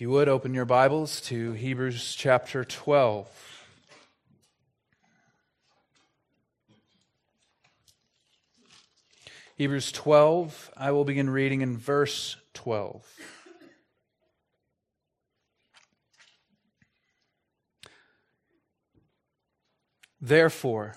If you would, open your Bibles to Hebrews chapter 12. Hebrews 12, I will begin reading in verse 12. Therefore,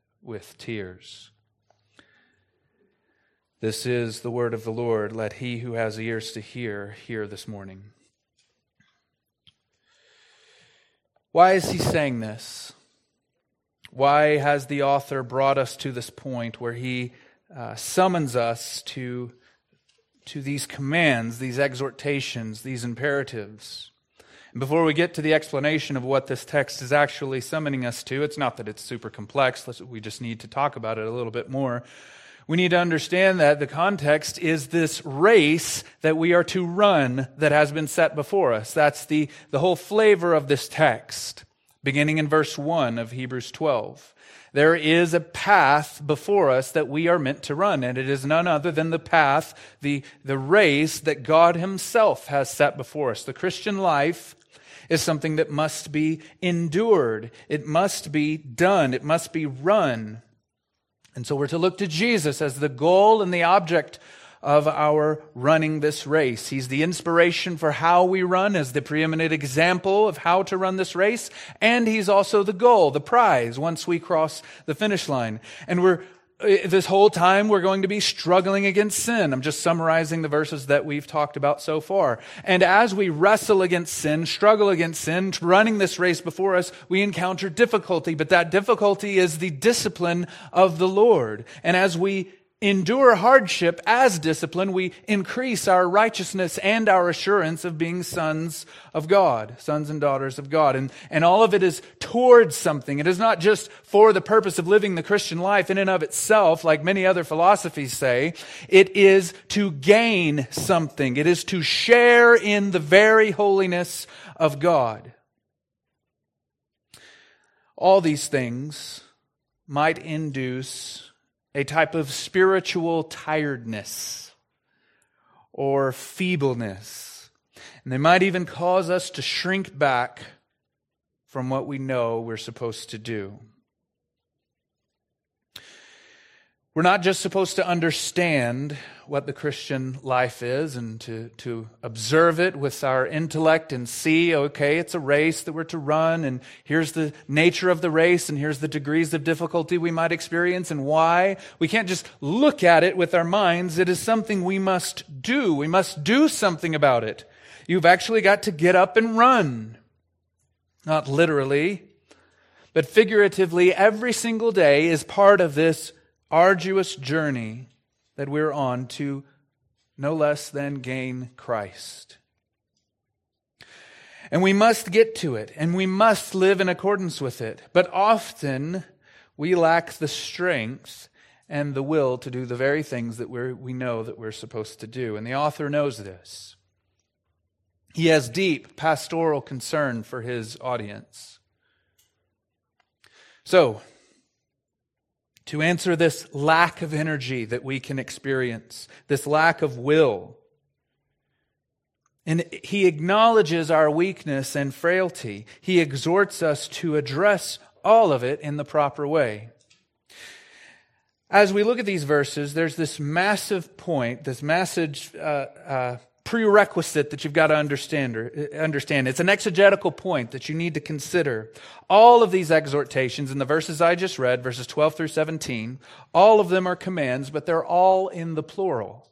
with tears. This is the word of the Lord. Let he who has ears to hear hear this morning. Why is he saying this? Why has the author brought us to this point where he uh, summons us to, to these commands, these exhortations, these imperatives? Before we get to the explanation of what this text is actually summoning us to, it's not that it's super complex, we just need to talk about it a little bit more. We need to understand that the context is this race that we are to run that has been set before us. That's the, the whole flavor of this text, beginning in verse 1 of Hebrews 12. There is a path before us that we are meant to run, and it is none other than the path, the, the race that God Himself has set before us. The Christian life is something that must be endured. It must be done. It must be run. And so we're to look to Jesus as the goal and the object of our running this race. He's the inspiration for how we run, as the preeminent example of how to run this race, and he's also the goal, the prize, once we cross the finish line. And we're Uh, this whole time we're going to be struggling against sin. I'm just summarizing the verses that we've talked about so far. And as we wrestle against sin, struggle against sin, running this race before us, we encounter difficulty, but that difficulty is the discipline of the Lord. And as we endure hardship as discipline, we increase our righteousness and our assurance of being sons of God, sons and daughters of God. And, and all of it is towards something. It is not just for the purpose of living the Christian life in and of itself, like many other philosophies say. It is to gain something. It is to share in the very holiness of God. All these things might induce a type of spiritual tiredness or feebleness. And they might even cause us to shrink back from what we know we're supposed to do. We're not just supposed to understand what the Christian life is and to, to observe it with our intellect and see, okay, it's a race that we're to run, and here's the nature of the race, and here's the degrees of difficulty we might experience and why. We can't just look at it with our minds. It is something we must do. We must do something about it. You've actually got to get up and run. Not literally, but figuratively, every single day is part of this arduous journey that we're on to no less than gain Christ. And we must get to it, and we must live in accordance with it. But often we lack the strength and the will to do the very things that we know that we're supposed to do. And the author knows this. He has deep pastoral concern for his audience. So, to answer this lack of energy that we can experience, this lack of will. And he acknowledges our weakness and frailty. He exhorts us to address all of it in the proper way. As we look at these verses, there's this massive point, this massive uh, uh, prerequisite that you've got to understand, uh, understand. It's an exegetical point that you need to consider. All of these exhortations in the verses I just read, verses 12 through 17, all of them are commands, but they're all in the plural.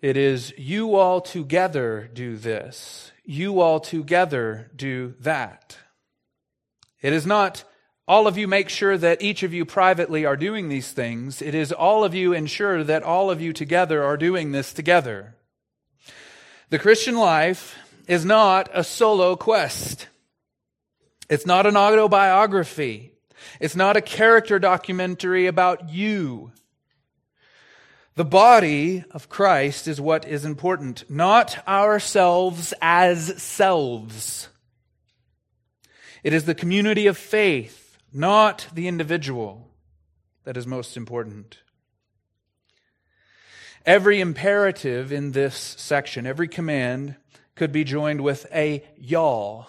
It is, you all together do this. You all together do that. It is not, all of you make sure that each of you privately are doing these things. It is all of you ensure that all of you together are doing this together. The Christian life is not a solo quest. It's not an autobiography. It's not a character documentary about you. The body of Christ is what is important, not ourselves as selves. It is the community of faith not the individual, that is most important. Every imperative in this section, every command, could be joined with a y'all.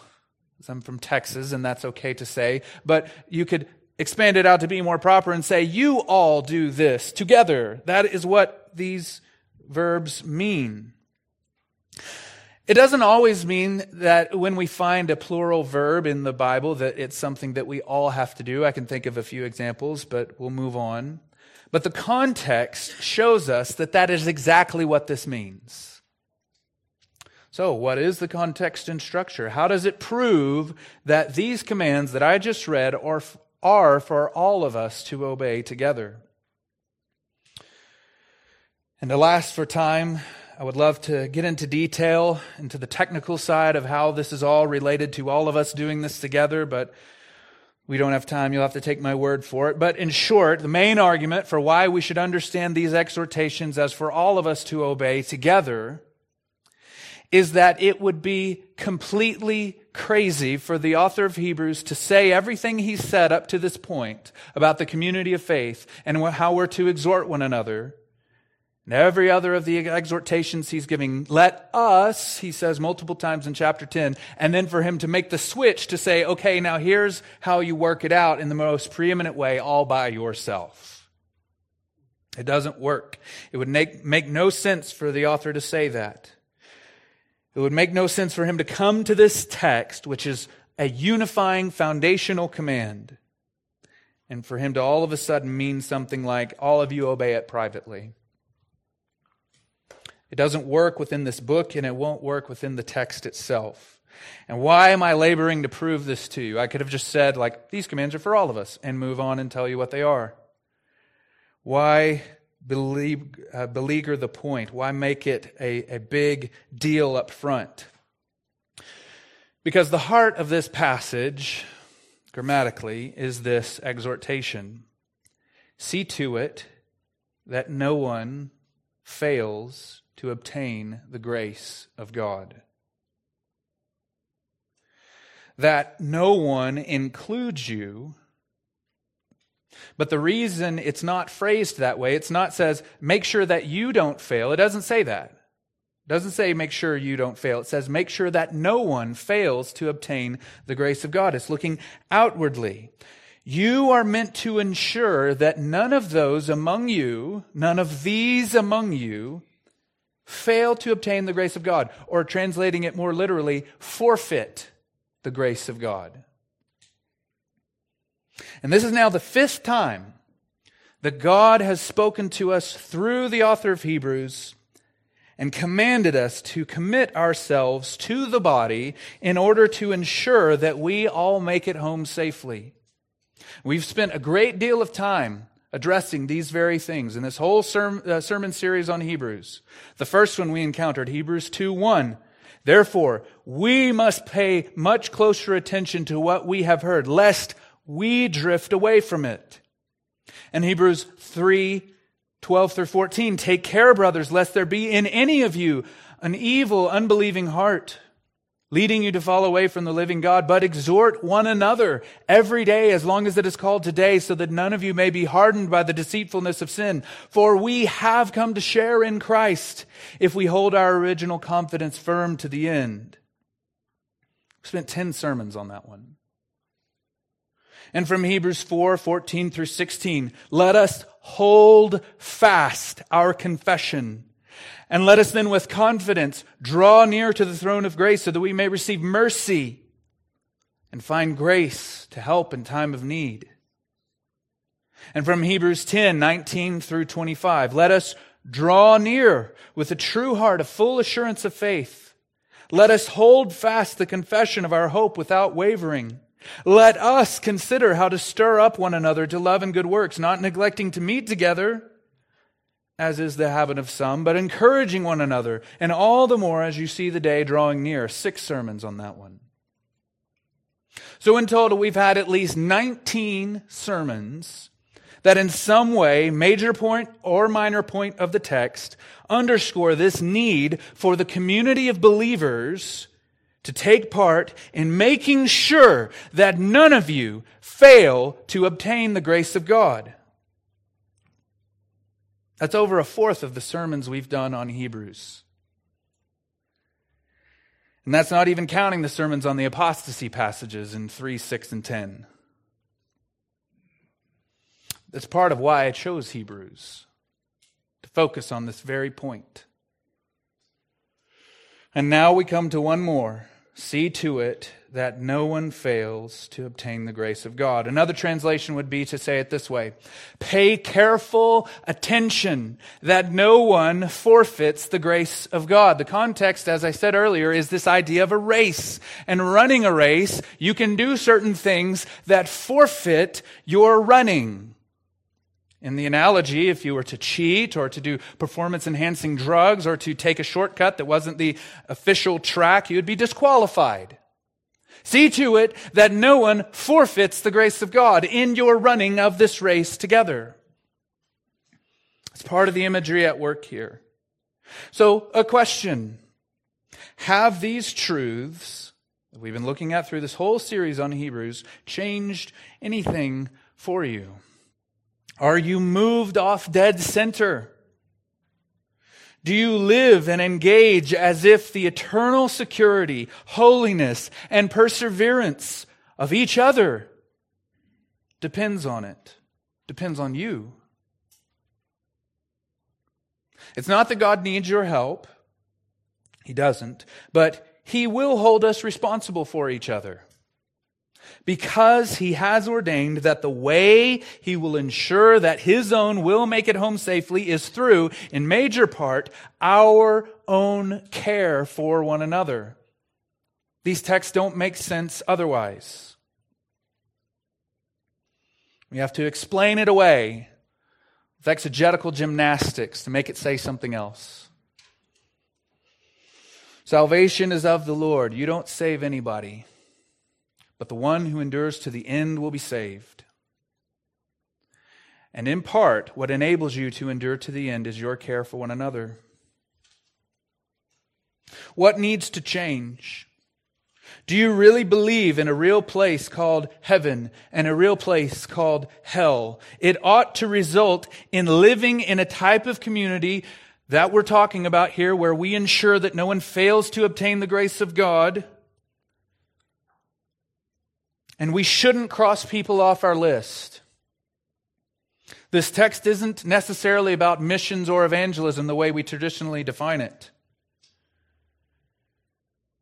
I'm from Texas, and that's okay to say, but you could expand it out to be more proper and say, You all do this together. That is what these verbs mean. It doesn't always mean that when we find a plural verb in the Bible that it's something that we all have to do. I can think of a few examples, but we'll move on. But the context shows us that that is exactly what this means. So, what is the context and structure? How does it prove that these commands that I just read are, are for all of us to obey together? And alas, for time, I would love to get into detail into the technical side of how this is all related to all of us doing this together, but we don't have time. You'll have to take my word for it. But in short, the main argument for why we should understand these exhortations as for all of us to obey together is that it would be completely crazy for the author of Hebrews to say everything he said up to this point about the community of faith and how we're to exhort one another and every other of the exhortations he's giving, let us, he says multiple times in chapter 10, and then for him to make the switch to say, okay, now here's how you work it out in the most preeminent way all by yourself. It doesn't work. It would make, make no sense for the author to say that. It would make no sense for him to come to this text, which is a unifying foundational command, and for him to all of a sudden mean something like, all of you obey it privately. It doesn't work within this book and it won't work within the text itself. And why am I laboring to prove this to you? I could have just said, like, these commands are for all of us and move on and tell you what they are. Why uh, beleaguer the point? Why make it a, a big deal up front? Because the heart of this passage, grammatically, is this exhortation See to it that no one fails to obtain the grace of God. That no one includes you. But the reason it's not phrased that way, it's not says, make sure that you don't fail. It doesn't say that. It doesn't say make sure you don't fail. It says make sure that no one fails to obtain the grace of God. It's looking outwardly. You are meant to ensure that none of those among you, none of these among you, fail to obtain the grace of God, or translating it more literally, forfeit the grace of God. And this is now the fifth time that God has spoken to us through the author of Hebrews and commanded us to commit ourselves to the body in order to ensure that we all make it home safely. We've spent a great deal of time addressing these very things in this whole sermon, uh, sermon series on Hebrews. The first one we encountered, Hebrews 2 1. Therefore, we must pay much closer attention to what we have heard, lest we drift away from it. And Hebrews 3 12 through 14. Take care, brothers, lest there be in any of you an evil, unbelieving heart leading you to fall away from the living God, but exhort one another every day as long as it is called today, so that none of you may be hardened by the deceitfulness of sin. For we have come to share in Christ if we hold our original confidence firm to the end. We spent 10 sermons on that one. And from Hebrews 4 14 through 16, let us hold fast our confession And let us then with confidence draw near to the throne of grace so that we may receive mercy and find grace to help in time of need. And from Hebrews 10, 19 through 25, let us draw near with a true heart, a full assurance of faith. Let us hold fast the confession of our hope without wavering. Let us consider how to stir up one another to love and good works, not neglecting to meet together, as is the habit of some, but encouraging one another, and all the more as you see the day drawing near. Six sermons on that one. So in total, we've had at least 19 sermons that in some way, major point or minor point of the text, underscore this need for the community of believers to take part in making sure that none of you fail to obtain the grace of God. That's over a fourth of the sermons we've done on Hebrews. And that's not even counting the sermons on the apostasy passages in 3, 6, and 10. That's part of why I chose Hebrews, to focus on this very point. And now we come to one more. See to it that no one fails to obtain the grace of God. Another translation would be to say it this way Pay careful attention that no one forfeits the grace of God. The context, as I said earlier, is this idea of a race. And running a race, you can do certain things that forfeit your running. In the analogy, if you were to cheat or to do performance enhancing drugs or to take a shortcut that wasn't the official track, you would be disqualified. See to it that no one forfeits the grace of God in your running of this race together. It's part of the imagery at work here. So, a question. Have these truths that we've been looking at through this whole series on Hebrews changed anything for you? Are you moved off dead center? Do you live and engage as if the eternal security, holiness, and perseverance of each other depends on it? Depends on you. It's not that God needs your help. He doesn't. But He will hold us responsible for each other because he has ordained that the way he will ensure that his own will make it home safely is through, in major part, our own care for one another. These texts don't make sense otherwise. We have to explain it away with exegetical gymnastics to make it say something else. Salvation is of the Lord. You don't save anybody but the one who endures to the end will be saved. And in part, what enables you to endure to the end is your care for one another. What needs to change? Do you really believe in a real place called heaven and a real place called hell? It ought to result in living in a type of community that we're talking about here where we ensure that no one fails to obtain the grace of God and we shouldn't cross people off our list. This text isn't necessarily about missions or evangelism the way we traditionally define it.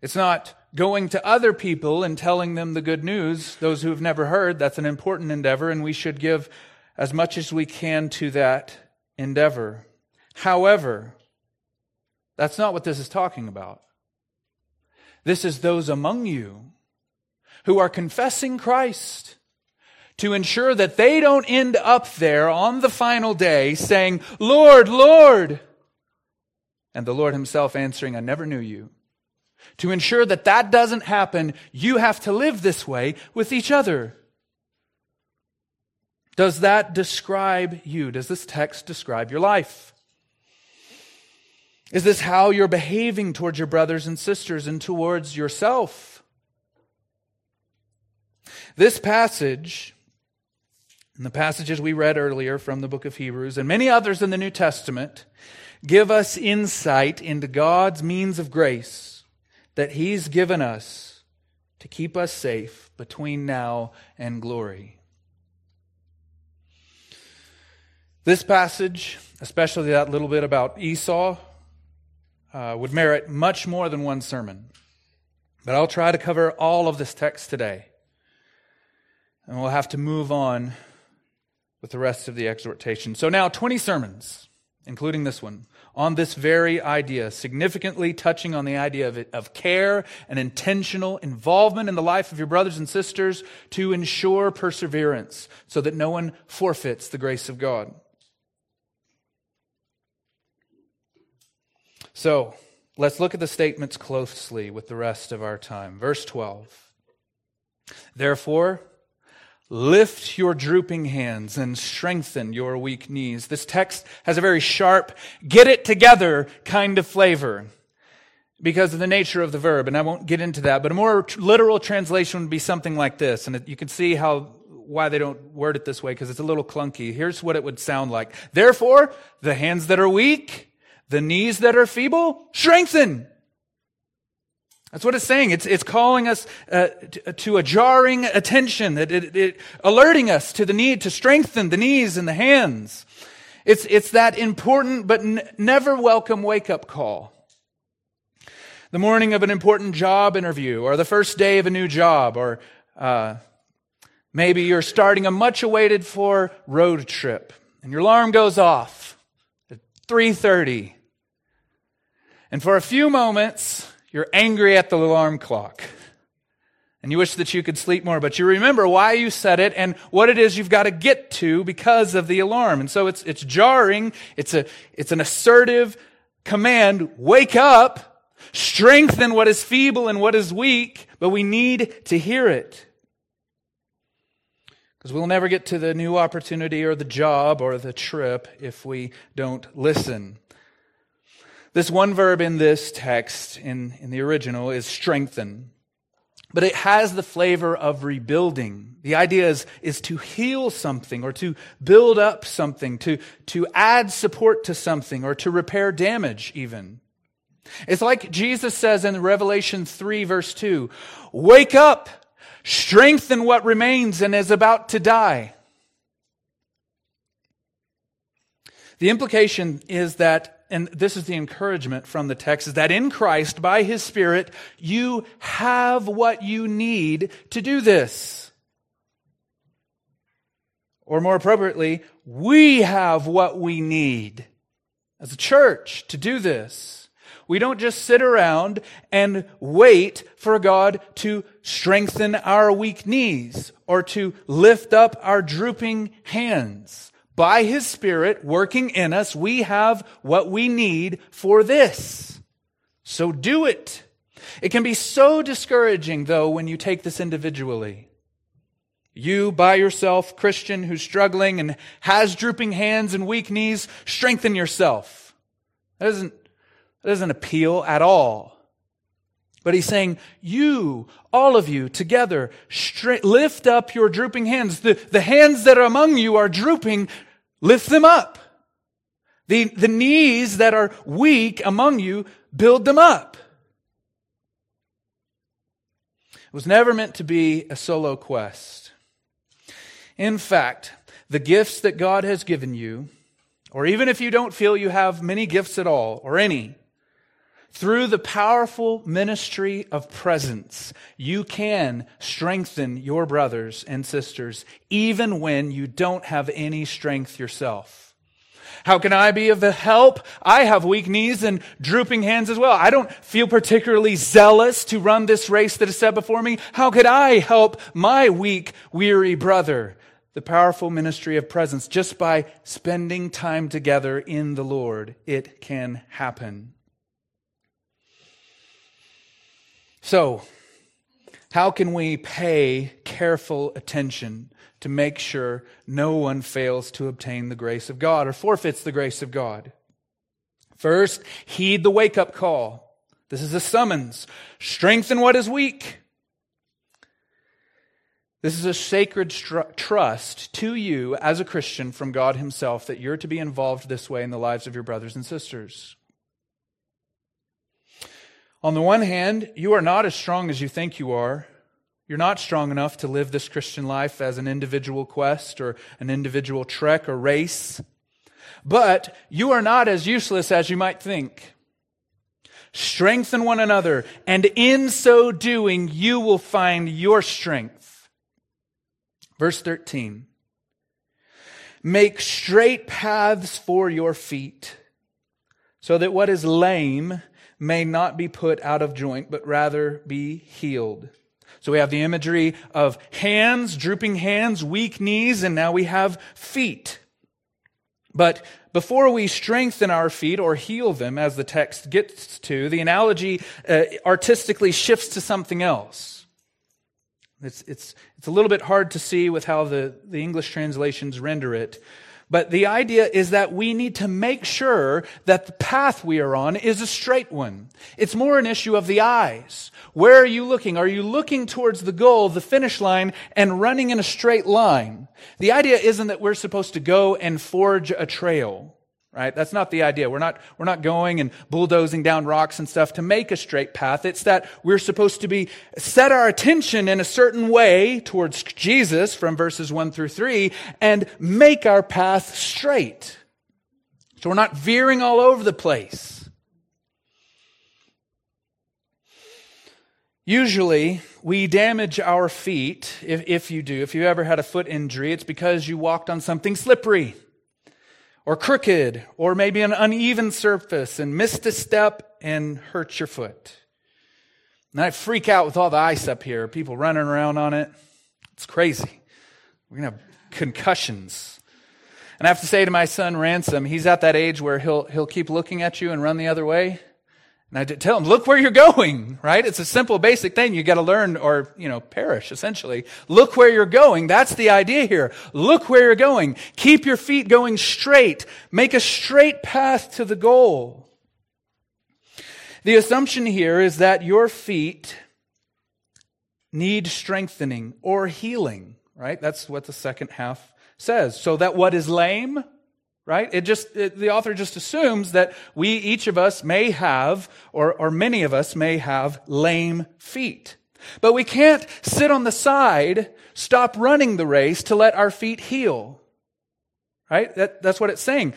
It's not going to other people and telling them the good news, those who have never heard. That's an important endeavor, and we should give as much as we can to that endeavor. However, that's not what this is talking about. This is those among you who are confessing Christ to ensure that they don't end up there on the final day saying, Lord, Lord. And the Lord himself answering, I never knew you. To ensure that that doesn't happen, you have to live this way with each other. Does that describe you? Does this text describe your life? Is this how you're behaving towards your brothers and sisters and towards yourself? This passage, and the passages we read earlier from the book of Hebrews, and many others in the New Testament, give us insight into God's means of grace that He's given us to keep us safe between now and glory. This passage, especially that little bit about Esau, uh, would merit much more than one sermon. But I'll try to cover all of this text today. And we'll have to move on with the rest of the exhortation. So now, 20 sermons, including this one, on this very idea, significantly touching on the idea of, it, of care and intentional involvement in the life of your brothers and sisters to ensure perseverance so that no one forfeits the grace of God. So, let's look at the statements closely with the rest of our time. Verse 12. Therefore, Lift your drooping hands and strengthen your weak knees. This text has a very sharp, get it together kind of flavor because of the nature of the verb, and I won't get into that, but a more literal translation would be something like this, and you can see how why they don't word it this way because it's a little clunky. Here's what it would sound like. Therefore, the hands that are weak, the knees that are feeble, strengthen. That's what it's saying. It's, it's calling us uh, to, to, a jarring attention, it, it, it, alerting us to the need to strengthen the knees and the hands. It's, it's that important but n- never welcome wake up call. The morning of an important job interview, or the first day of a new job, or uh, maybe you're starting a much awaited for road trip, and your alarm goes off at 3:30. And for a few moments, you're angry at the alarm clock. And you wish that you could sleep more, but you remember why you set it and what it is you've got to get to because of the alarm. And so it's, it's jarring. It's a, it's an assertive command. Wake up. Strengthen what is feeble and what is weak, but we need to hear it. Because we'll never get to the new opportunity or the job or the trip if we don't listen. This one verb in this text, in, in the original, is strengthen. But it has the flavor of rebuilding. The idea is, is to heal something or to build up something, to, to add support to something or to repair damage even. It's like Jesus says in Revelation 3 verse 2, wake up, strengthen what remains and is about to die. The implication is that and this is the encouragement from the text, is that in Christ, by His Spirit, you have what you need to do this. Or more appropriately, we have what we need as a church to do this. We don't just sit around and wait for God to strengthen our weak knees or to lift up our drooping hands by His Spirit working in us, we have what we need for this. So do it. It can be so discouraging, though, when you take this individually. You, by yourself, Christian who's struggling and has drooping hands and weak knees, strengthen yourself. That doesn't, that doesn't appeal at all. But he's saying, you, all of you, together, lift up your drooping hands. The, the hands that are among you are drooping. Lift them up. The, the knees that are weak among you, build them up. It was never meant to be a solo quest. In fact, the gifts that God has given you, or even if you don't feel you have many gifts at all, or any, through the powerful ministry of presence, you can strengthen your brothers and sisters even when you don't have any strength yourself. How can I be of the help? I have weak knees and drooping hands as well. I don't feel particularly zealous to run this race that is set before me. How could I help my weak, weary brother? The powerful ministry of presence just by spending time together in the Lord. It can happen. So, how can we pay careful attention to make sure no one fails to obtain the grace of God or forfeits the grace of God? First, heed the wake up call. This is a summons. Strengthen what is weak. This is a sacred str- trust to you as a Christian from God Himself that you're to be involved this way in the lives of your brothers and sisters. On the one hand, you are not as strong as you think you are. You're not strong enough to live this Christian life as an individual quest or an individual trek or race. But you are not as useless as you might think. Strengthen one another, and in so doing, you will find your strength. Verse 13. Make straight paths for your feet, so that what is lame may not be put out of joint, but rather be healed. So we have the imagery of hands, drooping hands, weak knees, and now we have feet. But before we strengthen our feet or heal them, as the text gets to, the analogy uh, artistically shifts to something else. It's, it's, it's a little bit hard to see with how the, the English translations render it. But the idea is that we need to make sure that the path we are on is a straight one. It's more an issue of the eyes. Where are you looking? Are you looking towards the goal, the finish line, and running in a straight line? The idea isn't that we're supposed to go and forge a trail right? That's not the idea. We're not, we're not going and bulldozing down rocks and stuff to make a straight path. It's that we're supposed to be, set our attention in a certain way towards Jesus from verses one through three and make our path straight. So we're not veering all over the place. Usually, we damage our feet, if, if you do. If you ever had a foot injury, it's because you walked on something slippery or crooked or maybe an uneven surface and missed a step and hurt your foot. And I freak out with all the ice up here, people running around on it. It's crazy. We're going to have concussions. And I have to say to my son Ransom, he's at that age where he'll, he'll keep looking at you and run the other way. And I tell them, look where you're going, right? It's a simple, basic thing you got to learn or, you know, perish, essentially. Look where you're going. That's the idea here. Look where you're going. Keep your feet going straight. Make a straight path to the goal. The assumption here is that your feet need strengthening or healing, right? That's what the second half says. So that what is lame right? It just, it, the author just assumes that we, each of us may have, or, or many of us may have lame feet. But we can't sit on the side, stop running the race to let our feet heal. Right? That, that's what it's saying.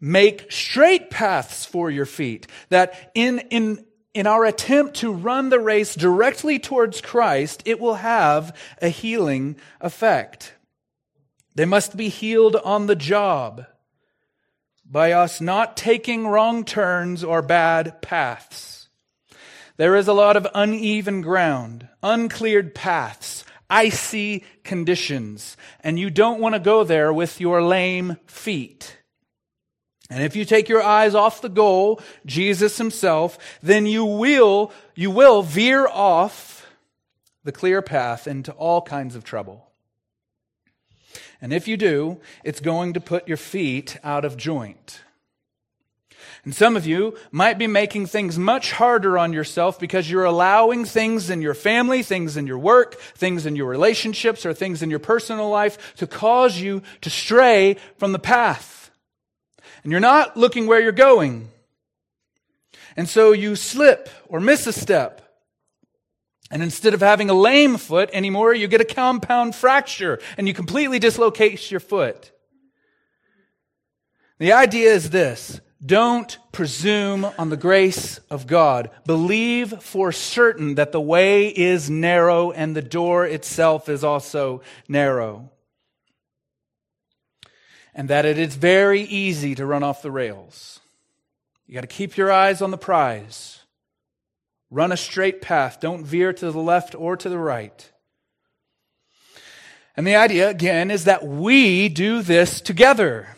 Make straight paths for your feet. That in, in, in our attempt to run the race directly towards Christ, it will have a healing effect. They must be healed on the job by us not taking wrong turns or bad paths. There is a lot of uneven ground, uncleared paths, icy conditions, and you don't want to go there with your lame feet. And if you take your eyes off the goal, Jesus himself, then you will, you will veer off the clear path into all kinds of trouble. And if you do, it's going to put your feet out of joint. And some of you might be making things much harder on yourself because you're allowing things in your family, things in your work, things in your relationships, or things in your personal life to cause you to stray from the path. And you're not looking where you're going. And so you slip or miss a step. And instead of having a lame foot anymore, you get a compound fracture and you completely dislocate your foot. The idea is this. Don't presume on the grace of God. Believe for certain that the way is narrow and the door itself is also narrow. And that it is very easy to run off the rails. You got to keep your eyes on the prize. Run a straight path. Don't veer to the left or to the right. And the idea, again, is that we do this together.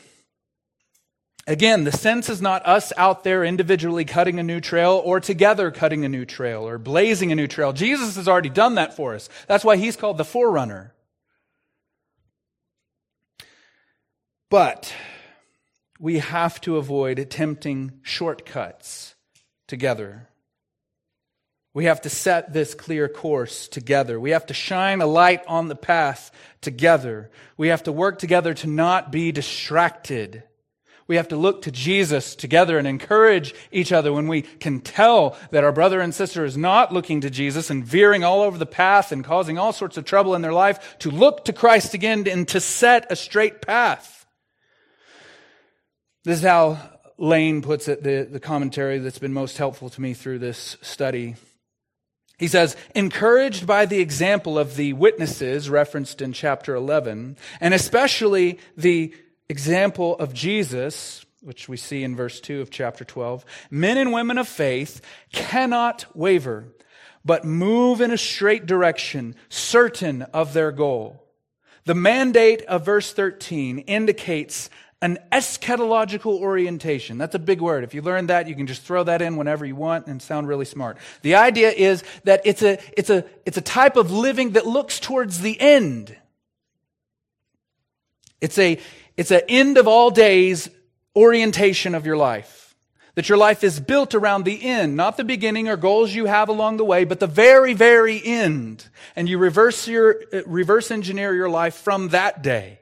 Again, the sense is not us out there individually cutting a new trail or together cutting a new trail or blazing a new trail. Jesus has already done that for us. That's why he's called the forerunner. But we have to avoid attempting shortcuts together. We have to set this clear course together. We have to shine a light on the path together. We have to work together to not be distracted. We have to look to Jesus together and encourage each other when we can tell that our brother and sister is not looking to Jesus and veering all over the path and causing all sorts of trouble in their life, to look to Christ again and to set a straight path. This is how Lane puts it, the, the commentary that's been most helpful to me through this study. He says, encouraged by the example of the witnesses referenced in chapter 11, and especially the example of Jesus, which we see in verse 2 of chapter 12, men and women of faith cannot waver, but move in a straight direction, certain of their goal. The mandate of verse 13 indicates an eschatological orientation. That's a big word. If you learn that, you can just throw that in whenever you want and sound really smart. The idea is that it's a, it's a, it's a type of living that looks towards the end. It's a, it's an end of all days orientation of your life. That your life is built around the end, not the beginning or goals you have along the way, but the very, very end. And you reverse your, reverse engineer your life from that day.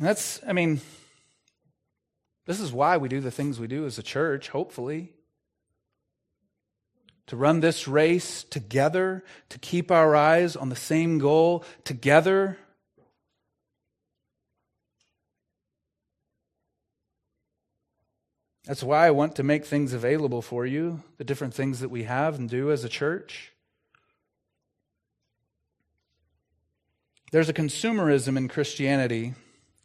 That's, I mean, this is why we do the things we do as a church, hopefully. To run this race together, to keep our eyes on the same goal together. That's why I want to make things available for you, the different things that we have and do as a church. There's a consumerism in Christianity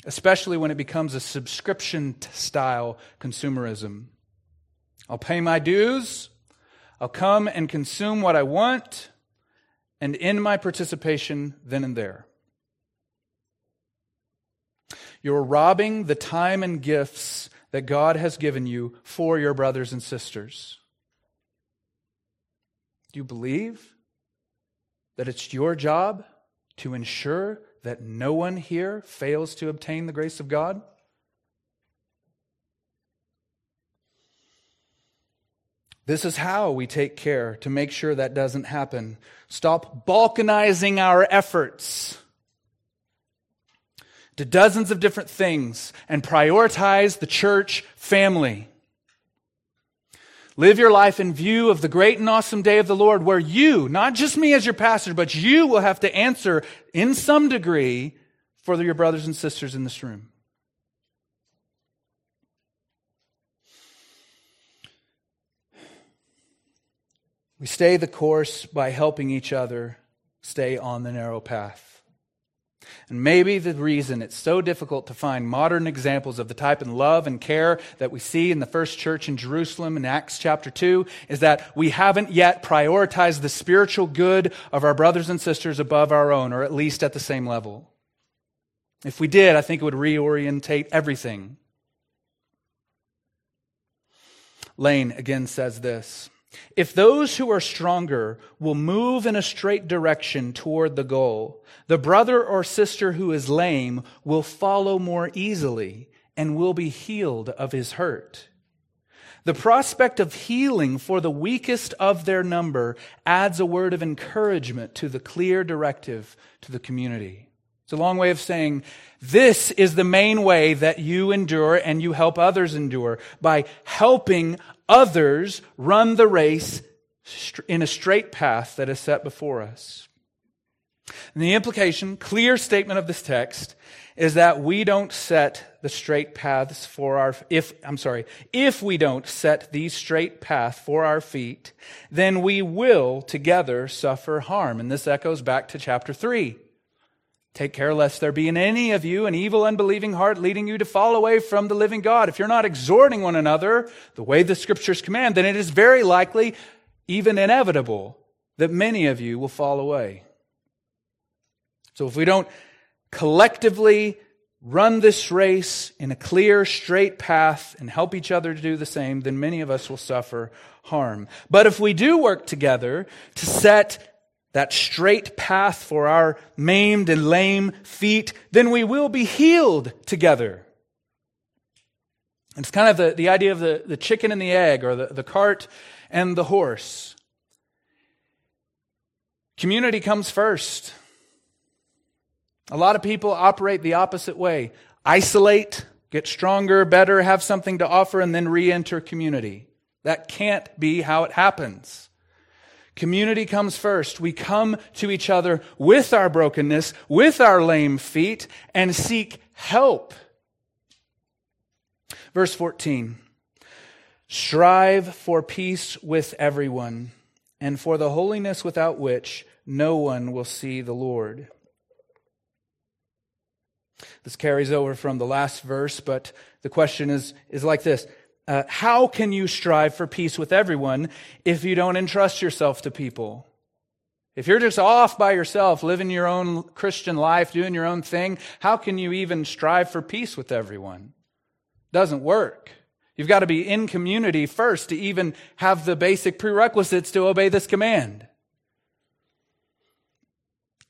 especially when it becomes a subscription style consumerism. I'll pay my dues, I'll come and consume what I want, and end my participation then and there. You're robbing the time and gifts that God has given you for your brothers and sisters. Do you believe that it's your job to ensure that no one here fails to obtain the grace of God? This is how we take care to make sure that doesn't happen. Stop balkanizing our efforts to dozens of different things and prioritize the church family. Live your life in view of the great and awesome day of the Lord, where you, not just me as your pastor, but you will have to answer in some degree for your brothers and sisters in this room. We stay the course by helping each other stay on the narrow path. And maybe the reason it's so difficult to find modern examples of the type of love and care that we see in the first church in Jerusalem in Acts chapter 2 is that we haven't yet prioritized the spiritual good of our brothers and sisters above our own, or at least at the same level. If we did, I think it would reorientate everything. Lane again says this. If those who are stronger will move in a straight direction toward the goal, the brother or sister who is lame will follow more easily and will be healed of his hurt. The prospect of healing for the weakest of their number adds a word of encouragement to the clear directive to the community. It's a long way of saying this is the main way that you endure and you help others endure by helping others run the race in a straight path that is set before us. And the implication, clear statement of this text, is that we don't set the straight paths for our, if, I'm sorry, if we don't set these straight path for our feet, then we will together suffer harm. And this echoes back to chapter 3. Take care lest there be in any of you an evil, unbelieving heart leading you to fall away from the living God. If you're not exhorting one another the way the scriptures command, then it is very likely, even inevitable, that many of you will fall away. So if we don't collectively run this race in a clear, straight path and help each other to do the same, then many of us will suffer harm. But if we do work together to set that straight path for our maimed and lame feet, then we will be healed together. It's kind of the, the idea of the, the chicken and the egg, or the, the cart and the horse. Community comes first. A lot of people operate the opposite way isolate, get stronger, better, have something to offer, and then re enter community. That can't be how it happens. Community comes first. We come to each other with our brokenness, with our lame feet, and seek help. Verse 14 Strive for peace with everyone, and for the holiness without which no one will see the Lord. This carries over from the last verse, but the question is, is like this uh, How can you strive for peace with everyone if you don't entrust yourself to people? If you're just off by yourself, living your own Christian life, doing your own thing, how can you even strive for peace with everyone? Doesn't work. You've got to be in community first to even have the basic prerequisites to obey this command.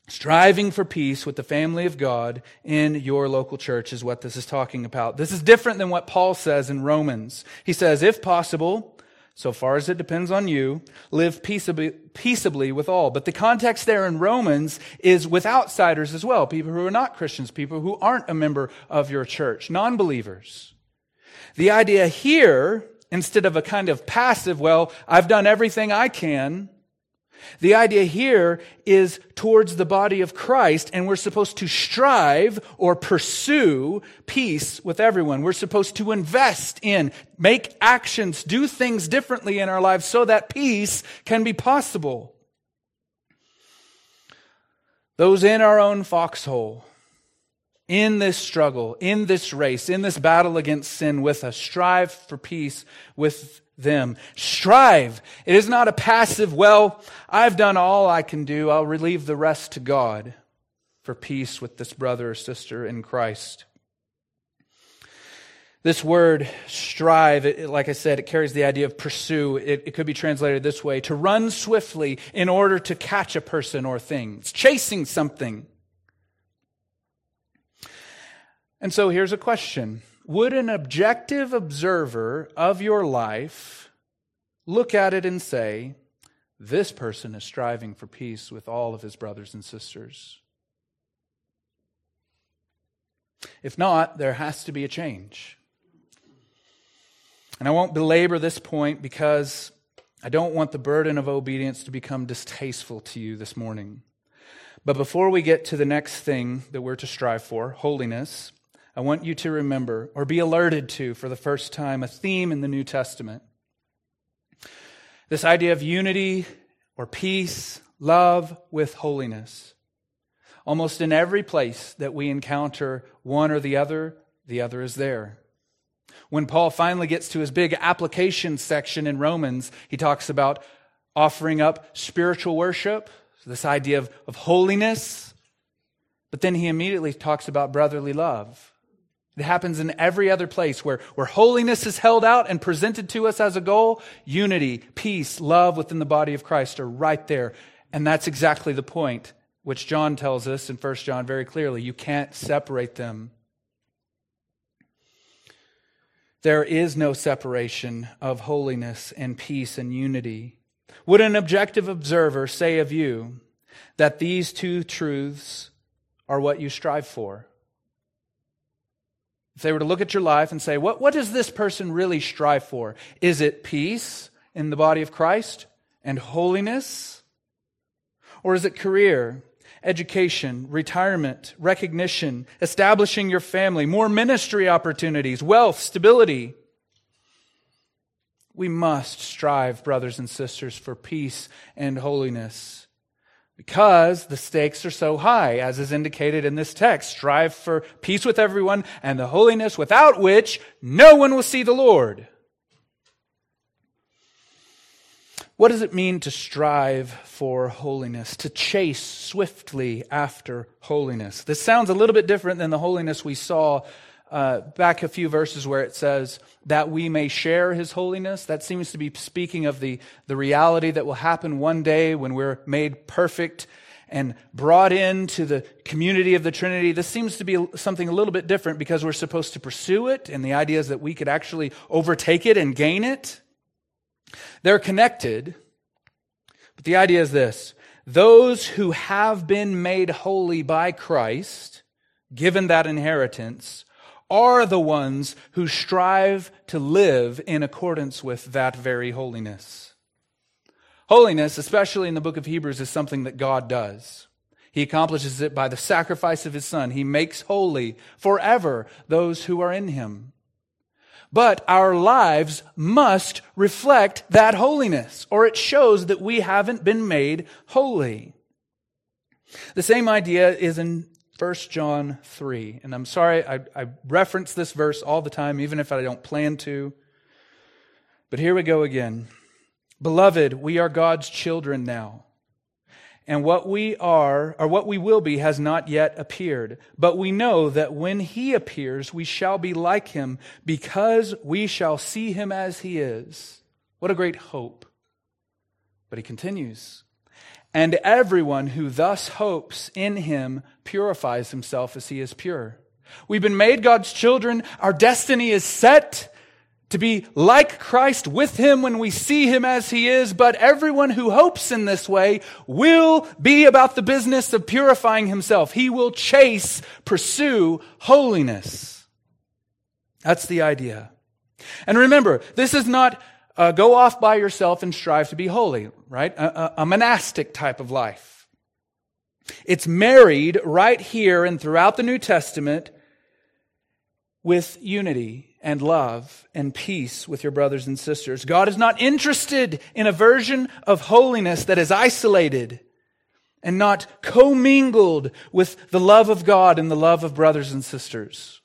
Striving for peace with the family of God in your local church is what this is talking about. This is different than what Paul says in Romans. He says, if possible, so far as it depends on you, live peaceably, peaceably with all. But the context there in Romans is with outsiders as well, people who are not Christians, people who aren't a member of your church, non believers. The idea here, instead of a kind of passive, well, I've done everything I can, the idea here is towards the body of Christ, and we're supposed to strive or pursue peace with everyone. We're supposed to invest in, make actions, do things differently in our lives so that peace can be possible. Those in our own foxhole, in this struggle, in this race, in this battle against sin with us, strive for peace with them. Strive. It is not a passive, well, I've done all I can do. I'll relieve the rest to God for peace with this brother or sister in Christ. This word strive, it, like I said, it carries the idea of pursue. It, it could be translated this way to run swiftly in order to catch a person or thing. It's chasing something. And so here's a question would an objective observer of your life look at it and say, this person is striving for peace with all of his brothers and sisters? If not, there has to be a change. And I won't belabor this point because I don't want the burden of obedience to become distasteful to you this morning. But before we get to the next thing that we're to strive for, holiness, I want you to remember or be alerted to for the first time a theme in the New Testament. This idea of unity or peace, love with holiness. Almost in every place that we encounter one or the other, the other is there. When Paul finally gets to his big application section in Romans, he talks about offering up spiritual worship, this idea of, of holiness. But then he immediately talks about brotherly love. It happens in every other place where, where holiness is held out and presented to us as a goal. Unity, peace, love within the body of Christ are right there. And that's exactly the point, which John tells us in 1 John very clearly. You can't separate them. There is no separation of holiness and peace and unity. Would an objective observer say of you that these two truths are what you strive for? If they were to look at your life and say, what, what does this person really strive for? Is it peace in the body of Christ and holiness? Or is it career, education, retirement, recognition, establishing your family, more ministry opportunities, wealth, stability? We must strive, brothers and sisters, for peace and holiness because the stakes are so high, as is indicated in this text. Strive for peace with everyone and the holiness without which no one will see the Lord. What does it mean to strive for holiness, to chase swiftly after holiness? This sounds a little bit different than the holiness we saw uh, back a few verses where it says that we may share his holiness. That seems to be speaking of the, the reality that will happen one day when we're made perfect and brought into the community of the Trinity. This seems to be something a little bit different because we're supposed to pursue it, and the idea is that we could actually overtake it and gain it. They're connected, but the idea is this those who have been made holy by Christ, given that inheritance, are the ones who strive to live in accordance with that very holiness. Holiness, especially in the book of Hebrews, is something that God does. He accomplishes it by the sacrifice of his son. He makes holy forever those who are in him. But our lives must reflect that holiness, or it shows that we haven't been made holy. The same idea is in 1 John 3. And I'm sorry, I, I, reference this verse all the time, even if I don't plan to. But here we go again. Beloved, we are God's children now. And what we are, or what we will be, has not yet appeared. But we know that when he appears, we shall be like him, because we shall see him as he is. What a great hope. But he continues. And everyone who thus hopes in him purifies himself as he is pure. We've been made God's children. Our destiny is set to be like Christ with him when we see him as he is. But everyone who hopes in this way will be about the business of purifying himself. He will chase, pursue holiness. That's the idea. And remember, this is not uh, go off by yourself and strive to be holy, right? A, a, a monastic type of life. It's married right here and throughout the New Testament with unity and love and peace with your brothers and sisters. God is not interested in a version of holiness that is isolated and not commingled with the love of God and the love of brothers and sisters.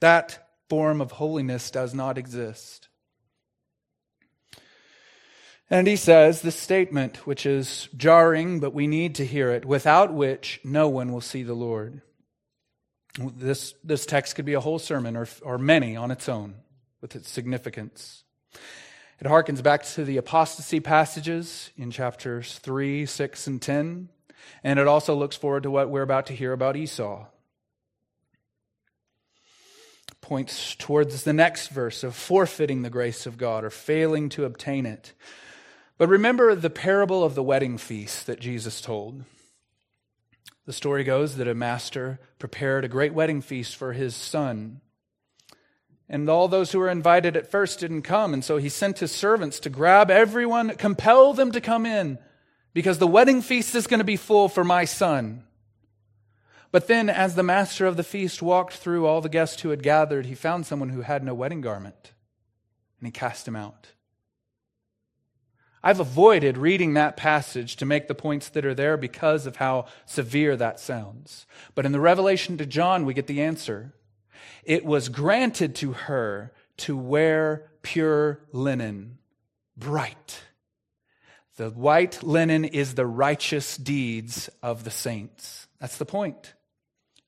That form of holiness does not exist. And he says this statement, which is jarring, but we need to hear it, without which no one will see the Lord. This, this text could be a whole sermon or, or many on its own with its significance. It harkens back to the apostasy passages in chapters 3, 6, and 10, and it also looks forward to what we're about to hear about Esau. Points towards the next verse of forfeiting the grace of God or failing to obtain it. But remember the parable of the wedding feast that Jesus told. The story goes that a master prepared a great wedding feast for his son. And all those who were invited at first didn't come, and so he sent his servants to grab everyone, compel them to come in, because the wedding feast is going to be full for my son. But then, as the master of the feast walked through all the guests who had gathered, he found someone who had no wedding garment, and he cast him out. I've avoided reading that passage to make the points that are there because of how severe that sounds. But in the revelation to John, we get the answer. It was granted to her to wear pure linen, bright. The white linen is the righteous deeds of the saints. That's the point.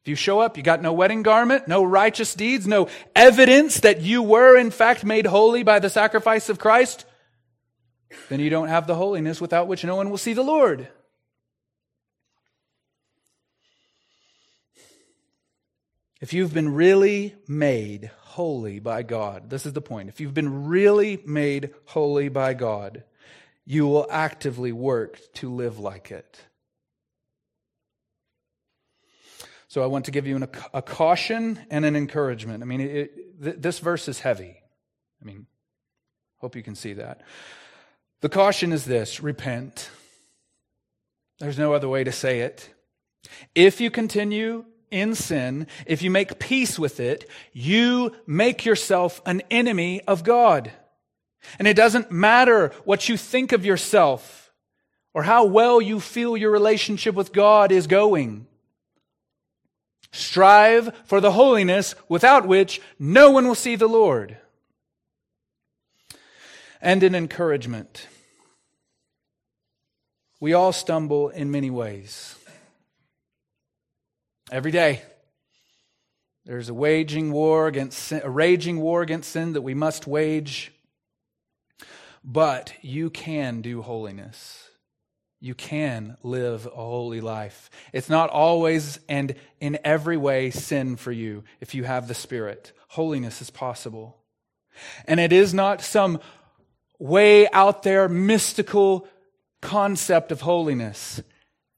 If you show up, you got no wedding garment, no righteous deeds, no evidence that you were in fact made holy by the sacrifice of Christ, then you don't have the holiness without which no one will see the Lord. If you've been really made holy by God, this is the point. If you've been really made holy by God, you will actively work to live like it. So I want to give you an, a caution and an encouragement. I mean, it, th- this verse is heavy. I mean, hope you can see that. The caution is this repent. There's no other way to say it. If you continue in sin, if you make peace with it, you make yourself an enemy of God. And it doesn't matter what you think of yourself or how well you feel your relationship with God is going. Strive for the holiness without which no one will see the Lord. And an encouragement. We all stumble in many ways. Every day, there's a waging war against sin, a raging war against sin that we must wage. But you can do holiness. You can live a holy life. It's not always and in every way sin for you if you have the Spirit. Holiness is possible. And it is not some way out there mystical concept of holiness.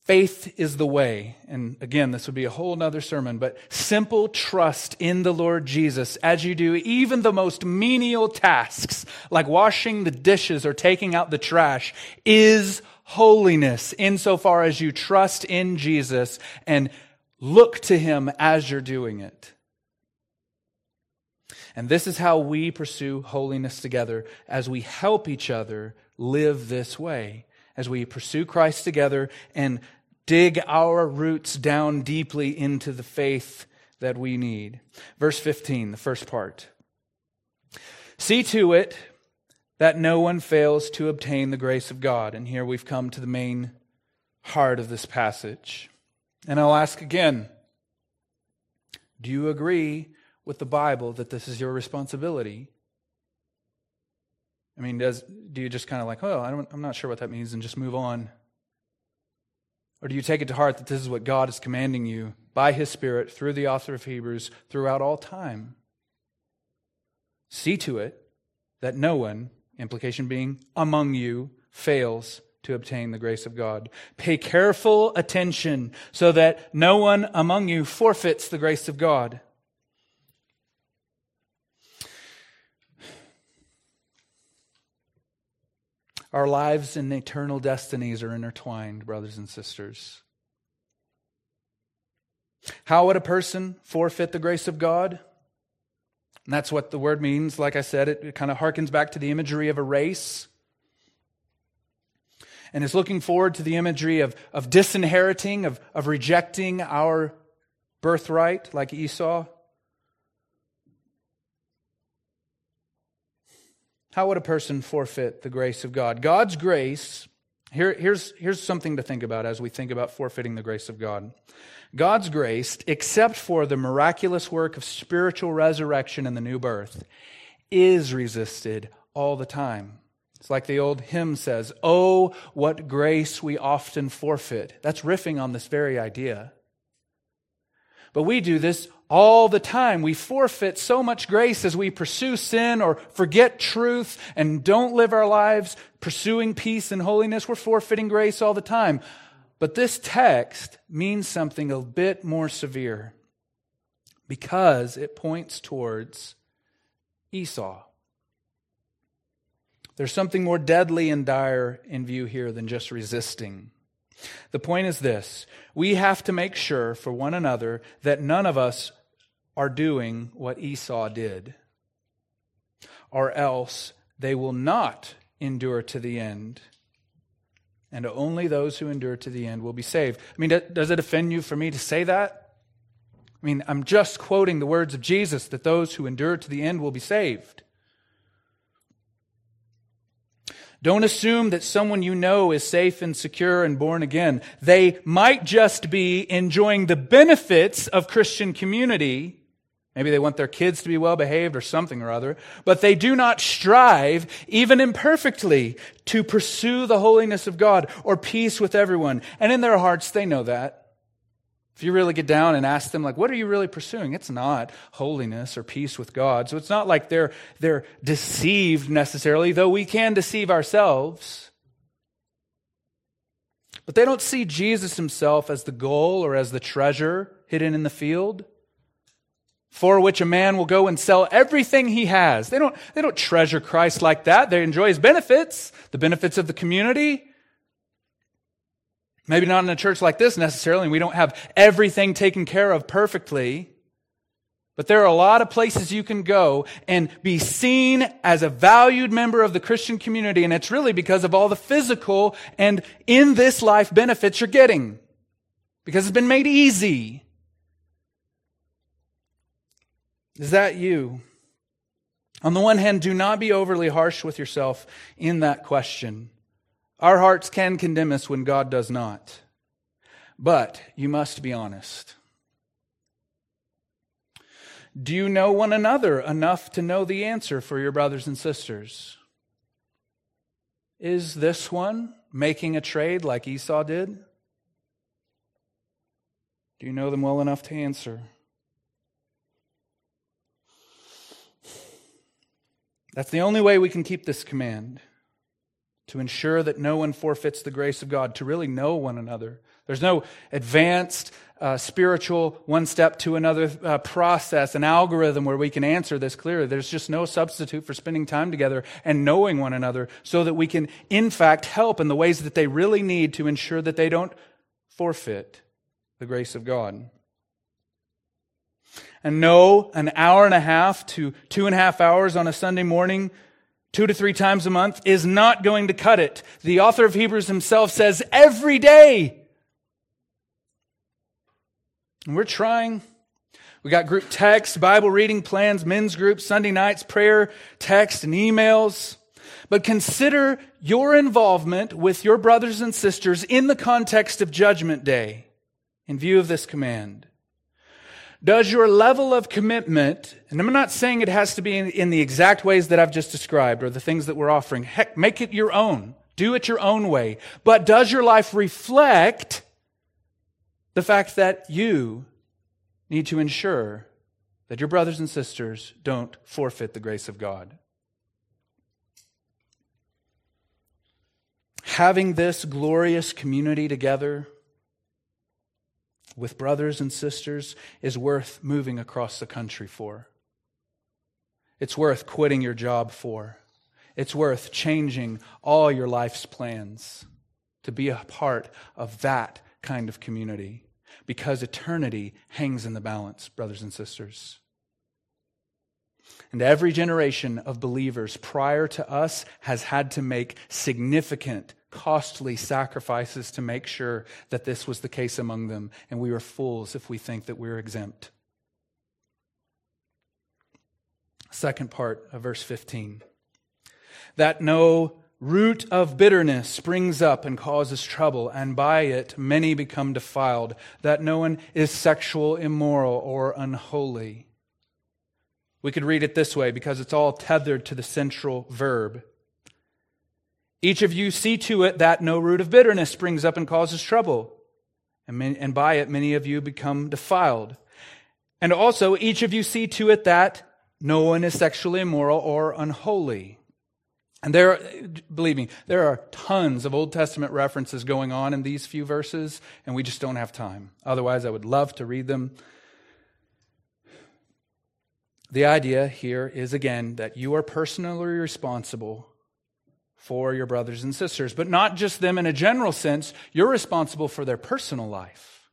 Faith is the way. And again, this would be a whole nother sermon, but simple trust in the Lord Jesus as you do even the most menial tasks, like washing the dishes or taking out the trash, is holiness insofar as you trust in Jesus and look to him as you're doing it. And this is how we pursue holiness together as we help each other live this way as we pursue Christ together and dig our roots down deeply into the faith that we need. Verse 15, the first part. See to it that no one fails to obtain the grace of God. And here we've come to the main heart of this passage. And I'll ask again do you agree with the Bible that this is your responsibility? I mean, does, do you just kind of like, oh, I am not sure what that means and just move on? Or do you take it to heart that this is what God is commanding you by His Spirit through the author of Hebrews throughout all time? See to it that no one, implication being among you, fails to obtain the grace of God. Pay careful attention so that no one among you forfeits the grace of God. Our lives and eternal destinies are intertwined, brothers and sisters. How would a person forfeit the grace of God? And that's what the word means. Like I said, it, it kind of harkens back to the imagery of a race. And is looking forward to the imagery of, of disinheriting, of, of rejecting our birthright, like Esau. How would a person forfeit the grace of God? God's grace, here, here's, here's something to think about as we think about forfeiting the grace of God. God's grace, except for the miraculous work of spiritual resurrection and the new birth, is resisted all the time. It's like the old hymn says, Oh, what grace we often forfeit. That's riffing on this very idea. But we do this all the time. We forfeit so much grace as we pursue sin or forget truth and don't live our lives pursuing peace and holiness. We're forfeiting grace all the time. But this text means something a bit more severe because it points towards Esau. There's something more deadly and dire in view here than just resisting. The point is this we have to make sure for one another that none of us are doing what Esau did, or else they will not endure to the end. And only those who endure to the end will be saved. I mean, does it offend you for me to say that? I mean, I'm just quoting the words of Jesus that those who endure to the end will be saved. Don't assume that someone you know is safe and secure and born again. They might just be enjoying the benefits of Christian community. Maybe they want their kids to be well behaved or something or other, but they do not strive, even imperfectly, to pursue the holiness of God or peace with everyone. And in their hearts, they know that. If you really get down and ask them, like, what are you really pursuing? It's not holiness or peace with God. So it's not like they're, they're deceived necessarily, though we can deceive ourselves. But they don't see Jesus himself as the goal or as the treasure hidden in the field for which a man will go and sell everything he has. They don't, they don't treasure Christ like that. They enjoy his benefits, the benefits of the community, Maybe not in a church like this necessarily, and we don't have everything taken care of perfectly. But there are a lot of places you can go and be seen as a valued member of the Christian community, and it's really because of all the physical and in this life benefits you're getting. Because it's been made easy. Is that you? On the one hand, do not be overly harsh with yourself in that question. Our hearts can condemn us when God does not. But you must be honest. Do you know one another enough to know the answer for your brothers and sisters? Is this one making a trade like Esau did? Do you know them well enough to answer? That's the only way we can keep this command. to ensure that no one forfeits the grace of God, to really know one another. There's no advanced uh, spiritual one step to another uh, process, an algorithm where we can answer this clearly. There's just no substitute for spending time together and knowing one another so that we can, in fact, help in the ways that they really need to ensure that they don't forfeit the grace of God. And no, an hour and a half to two and a half hours on a Sunday morning, two to three times a month, is not going to cut it. The author of Hebrews himself says every day. And we're trying. We got group text, Bible reading plans, men's groups, Sunday nights, prayer, text, and emails. But consider your involvement with your brothers and sisters in the context of Judgment Day in view of this command. Does your level of commitment, and I'm not saying it has to be in, in, the exact ways that I've just described or the things that we're offering. Heck, make it your own. Do it your own way. But does your life reflect the fact that you need to ensure that your brothers and sisters don't forfeit the grace of God? Having this glorious community together with brothers and sisters is worth moving across the country for. It's worth quitting your job for. It's worth changing all your life's plans to be a part of that kind of community because eternity hangs in the balance, brothers and sisters. And every generation of believers prior to us has had to make significant costly sacrifices to make sure that this was the case among them, and we are fools if we think that we're exempt. Second part of verse 15 that no root of bitterness springs up and causes trouble, and by it many become defiled, that no one is sexual, immoral, or unholy. We could read it this way because it's all tethered to the central verb. Each of you see to it that no root of bitterness springs up and causes trouble. And, many, and by it, many of you become defiled. And also, each of you see to it that no one is sexually immoral or unholy. And there, believe me, there are tons of Old Testament references going on in these few verses, and we just don't have time. Otherwise, I would love to read them. The idea here is again that you are personally responsible for your brothers and sisters, but not just them in a general sense. You're responsible for their personal life.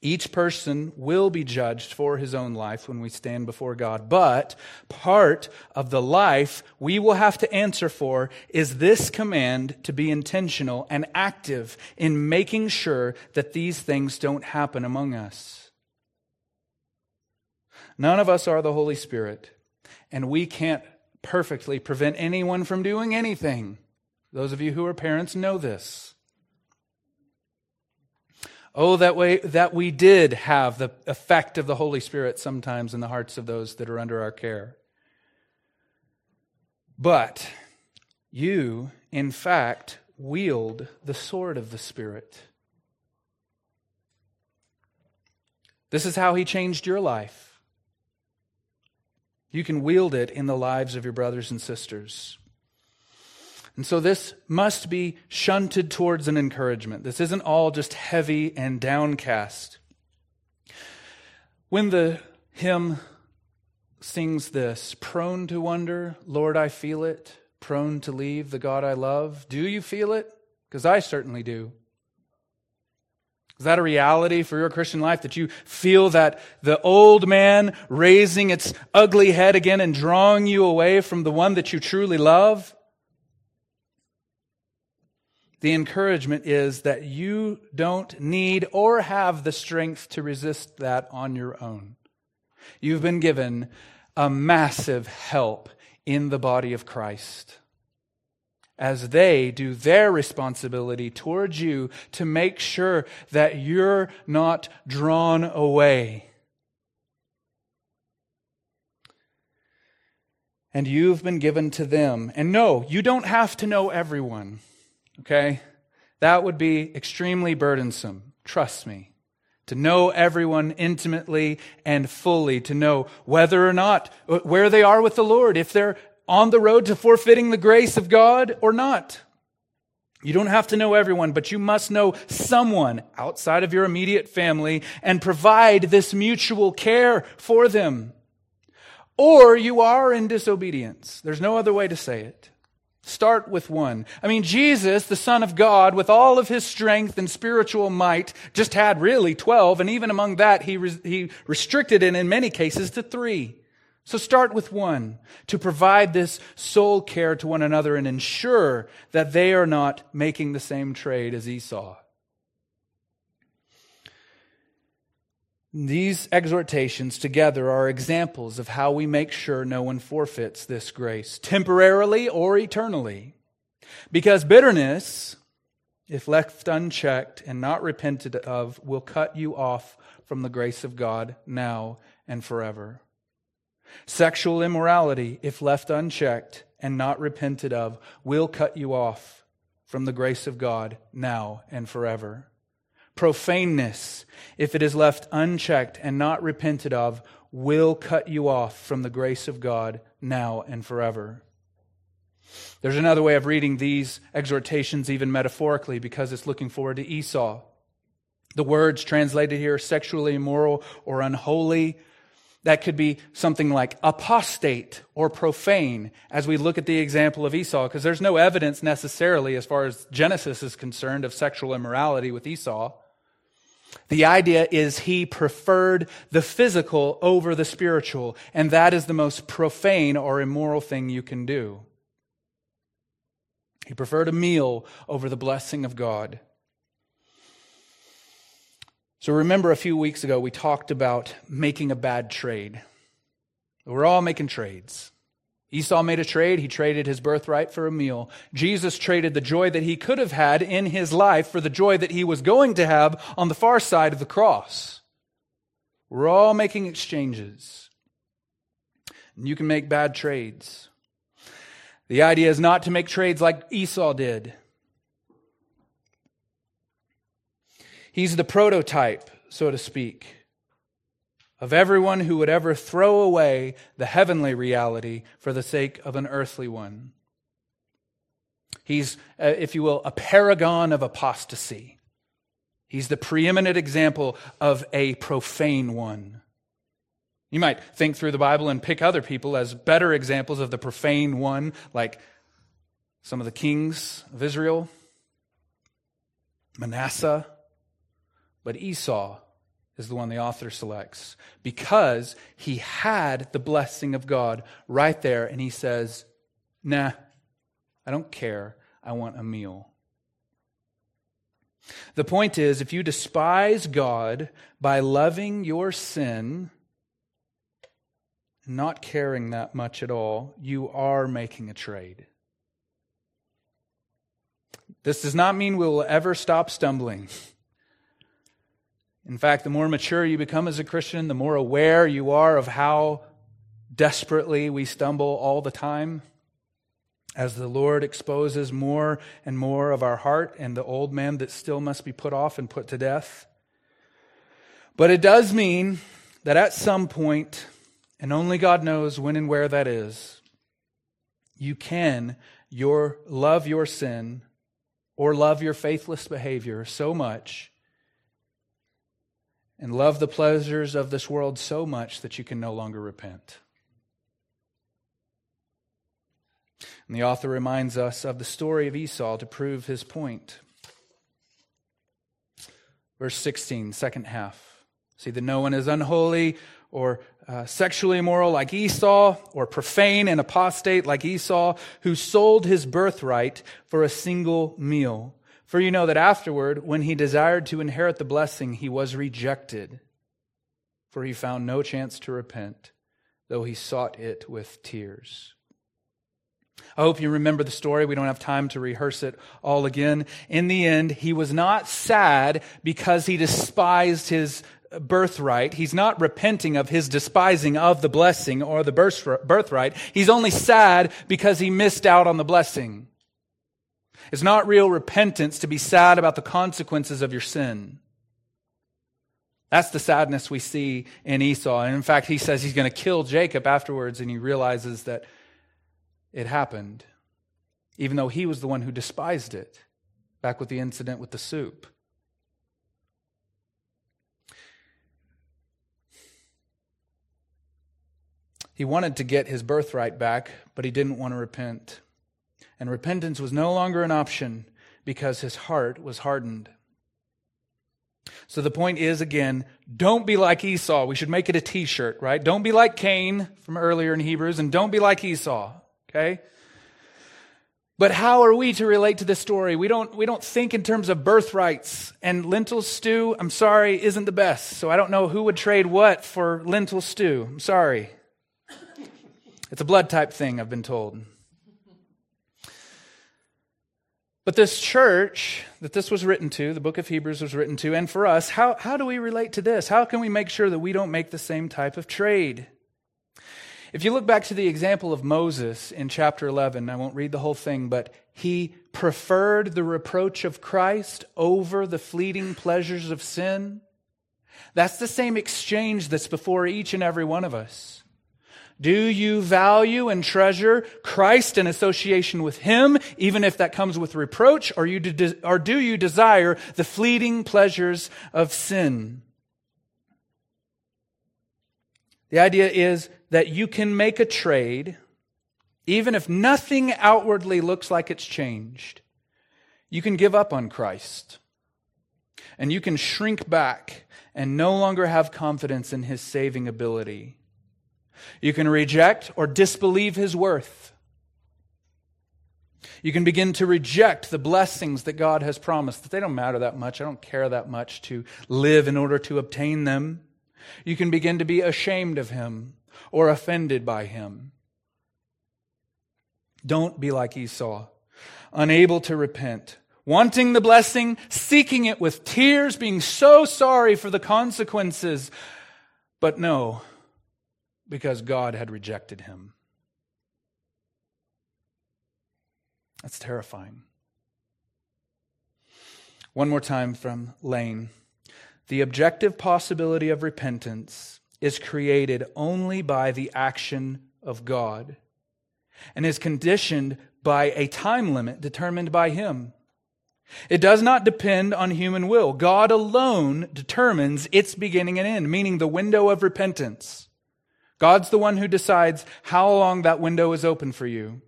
Each person will be judged for his own life when we stand before God, but part of the life we will have to answer for is this command to be intentional and active in making sure that these things don't happen among us. None of us are the Holy Spirit, and we can't perfectly prevent anyone from doing anything. Those of you who are parents know this. Oh, that way that we did have the effect of the Holy Spirit sometimes in the hearts of those that are under our care. But you, in fact, wield the sword of the Spirit. This is how he changed your life. You can wield it in the lives of your brothers and sisters. And so this must be shunted towards an encouragement. This isn't all just heavy and downcast. When the hymn sings this, prone to wonder, Lord, I feel it, prone to leave the God I love, do you feel it? Because I certainly do. Is that a reality for your Christian life that you feel that the old man raising its ugly head again and drawing you away from the one that you truly love? The encouragement is that you don't need or have the strength to resist that on your own. You've been given a massive help in the body of Christ as they do their responsibility towards you to make sure that you're not drawn away. And you've been given to them. And no, you don't have to know everyone, okay? That would be extremely burdensome. Trust me. To know everyone intimately and fully, to know whether or not, uh, where they are with the Lord, if they're on the road to forfeiting the grace of God or not. You don't have to know everyone, but you must know someone outside of your immediate family and provide this mutual care for them. Or you are in disobedience. There's no other way to say it. Start with one. I mean, Jesus, the Son of God, with all of his strength and spiritual might, just had really 12, and even among that, he, re- he restricted it in many cases to three. So start with one to provide this soul care to one another and ensure that they are not making the same trade as Esau. These exhortations together are examples of how we make sure no one forfeits this grace, temporarily or eternally. Because bitterness, if left unchecked and not repented of, will cut you off from the grace of God now and forever. Sexual immorality, if left unchecked and not repented of, will cut you off from the grace of God now and forever. Profaneness, if it is left unchecked and not repented of, will cut you off from the grace of God now and forever. There's another way of reading these exhortations, even metaphorically, because it's looking forward to Esau. The words translated here, sexually immoral or unholy, that could be something like apostate or profane as we look at the example of Esau, because there's no evidence necessarily, as far as Genesis is concerned, of sexual immorality with Esau. The idea is he preferred the physical over the spiritual, and that is the most profane or immoral thing you can do. He preferred a meal over the blessing of God. So remember a few weeks ago, we talked about making a bad trade. We're all making trades. Esau made a trade. He traded his birthright for a meal. Jesus traded the joy that he could have had in his life for the joy that he was going to have on the far side of the cross. We're all making exchanges. And you can make bad trades. The idea is not to make trades like Esau did. He's the prototype, so to speak, of everyone who would ever throw away the heavenly reality for the sake of an earthly one. He's, uh, if you will, a paragon of apostasy. He's the preeminent example of a profane one. You might think through the Bible and pick other people as better examples of the profane one, like some of the kings of Israel, Manasseh, but Esau is the one the author selects because he had the blessing of God right there, and he says, Nah, I don't care. I want a meal. The point is, if you despise God by loving your sin, not caring that much at all, you are making a trade. This does not mean we will ever stop stumbling. In fact, the more mature you become as a Christian, the more aware you are of how desperately we stumble all the time. As the Lord exposes more and more of our heart and the old man that still must be put off and put to death. But it does mean that at some point, and only God knows when and where that is, you can your love your sin or love your faithless behavior so much and love the pleasures of this world so much that you can no longer repent. And the author reminds us of the story of Esau to prove his point. Verse 16, second half. See that no one is unholy or uh, sexually immoral like Esau, or profane and apostate like Esau, who sold his birthright for a single meal. For you know that afterward, when he desired to inherit the blessing, he was rejected, for he found no chance to repent, though he sought it with tears. I hope you remember the story. We don't have time to rehearse it all again. In the end, he was not sad because he despised his birthright. He's not repenting of his despising of the blessing or the birthright. He's only sad because he missed out on the blessing. It's not real repentance to be sad about the consequences of your sin. That's the sadness we see in Esau. And in fact, he says he's going to kill Jacob afterwards, and he realizes that it happened, even though he was the one who despised it, back with the incident with the soup. He wanted to get his birthright back, but he didn't want to repent. And repentance was no longer an option because his heart was hardened. So the point is again, don't be like Esau. We should make it a t shirt, right? Don't be like Cain from earlier in Hebrews, and don't be like Esau, okay? But how are we to relate to this story? We don't, we don't think in terms of birthrights. And lentil stew, I'm sorry, isn't the best. So I don't know who would trade what for lentil stew. I'm sorry. It's a blood type thing, I've been told. But this church that this was written to, the book of Hebrews was written to, and for us, how, how do we relate to this? How can we make sure that we don't make the same type of trade? If you look back to the example of Moses in chapter 11, I won't read the whole thing, but he preferred the reproach of Christ over the fleeting pleasures of sin. That's the same exchange that's before each and every one of us. Do you value and treasure Christ in association with Him, even if that comes with reproach, or, you de- or do you desire the fleeting pleasures of sin? The idea is that you can make a trade, even if nothing outwardly looks like it's changed. You can give up on Christ, and you can shrink back and no longer have confidence in His saving ability. You can reject or disbelieve his worth. You can begin to reject the blessings that God has promised, that they don't matter that much. I don't care that much to live in order to obtain them. You can begin to be ashamed of him or offended by him. Don't be like Esau, unable to repent, wanting the blessing, seeking it with tears, being so sorry for the consequences. But no, because God had rejected him. That's terrifying. One more time from Lane. The objective possibility of repentance is created only by the action of God and is conditioned by a time limit determined by Him. It does not depend on human will. God alone determines its beginning and end, meaning the window of repentance. God's the one who decides how long that window is open for you.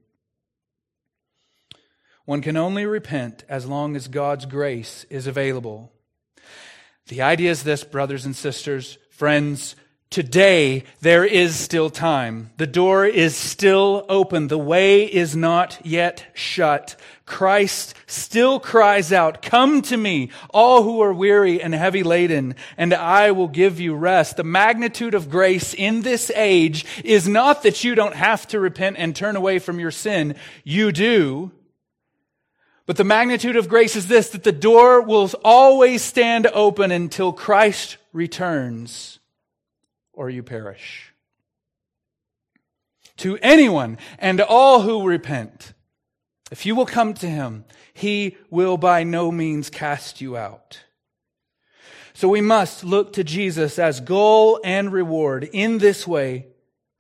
One can only repent as long as God's grace is available. The idea is this, brothers and sisters, friends, Today, there is still time. The door is still open. The way is not yet shut. Christ still cries out, Come to me, all who are weary and heavy laden, and I will give you rest. The magnitude of grace in this age is not that you don't have to repent and turn away from your sin. You do. But the magnitude of grace is this, that the door will always stand open until Christ returns or you perish. To anyone and all who repent, if you will come to him, he will by no means cast you out. So we must look to Jesus as goal and reward in this way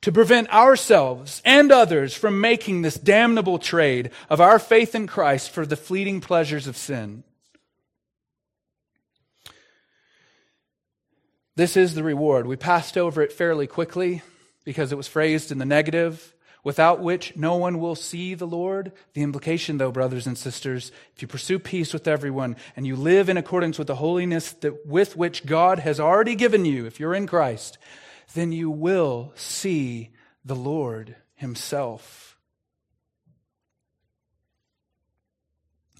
to prevent ourselves and others from making this damnable trade of our faith in Christ for the fleeting pleasures of sin. This is the reward. We passed over it fairly quickly because it was phrased in the negative, without which no one will see the Lord. The implication, though, brothers and sisters, if you pursue peace with everyone and you live in accordance with the holiness that, with which God has already given you, if you're in Christ, then you will see the Lord Himself.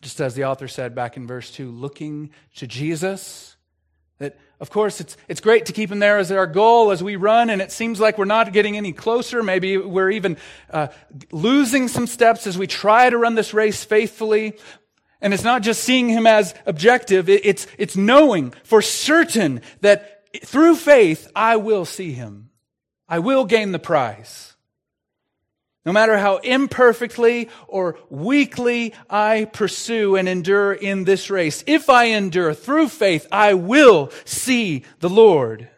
Just as the author said back in verse 2, looking to Jesus, of course, it's, it's great to keep him there as our goal as we run, and it seems like we're not getting any closer. Maybe we're even uh, losing some steps as we try to run this race faithfully. And it's not just seeing him as objective, it's, it's knowing for certain that through faith, I will see him. I will gain the prize. No matter how imperfectly or weakly I pursue and endure in this race, if I endure through faith, I will see the Lord.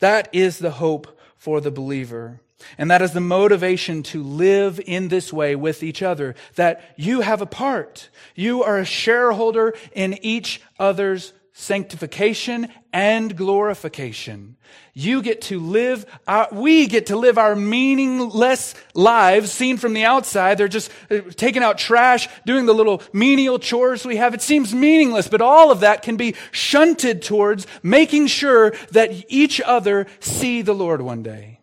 That is the hope for the believer. And that is the motivation to live in this way with each other, that you have a part. You are a shareholder in each other's sanctification and glorification. You get to live, our, we get to live our meaningless lives seen from the outside. They're just uh, taking out trash, doing the little menial chores we have. It seems meaningless, but all of that can be shunted towards making sure that each other see the Lord one day.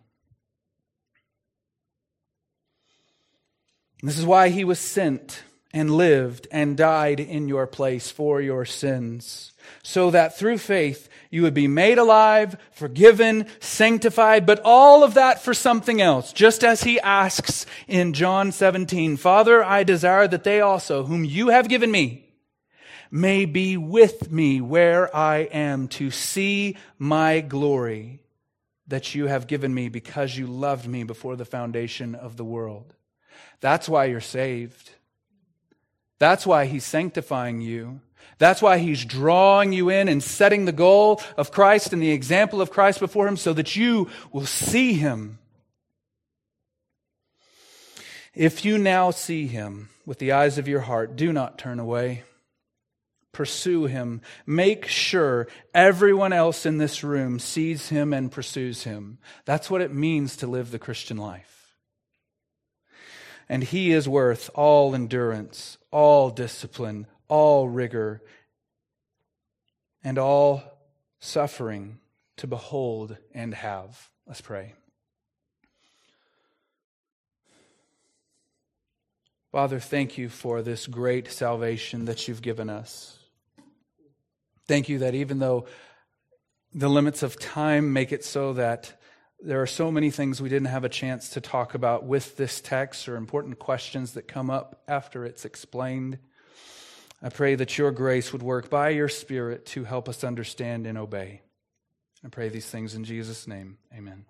This is why he was sent and lived and died in your place for your sins, so that through faith you would be made alive, forgiven, sanctified, but all of that for something else, just as he asks in John 17, Father, I desire that they also, whom you have given me, may be with me where I am to see my glory that you have given me because you loved me before the foundation of the world. That's why you're saved. That's why he's sanctifying you. That's why he's drawing you in and setting the goal of Christ and the example of Christ before him so that you will see him. If you now see him with the eyes of your heart, do not turn away. Pursue him. Make sure everyone else in this room sees him and pursues him. That's what it means to live the Christian life and he is worth all endurance, all discipline, all rigor, and all suffering to behold and have. Let's pray. Father, thank you for this great salvation that you've given us. Thank you that even though the limits of time make it so that there are so many things we didn't have a chance to talk about with this text or important questions that come up after it's explained. I pray that your grace would work by your Spirit to help us understand and obey. I pray these things in Jesus' name. Amen.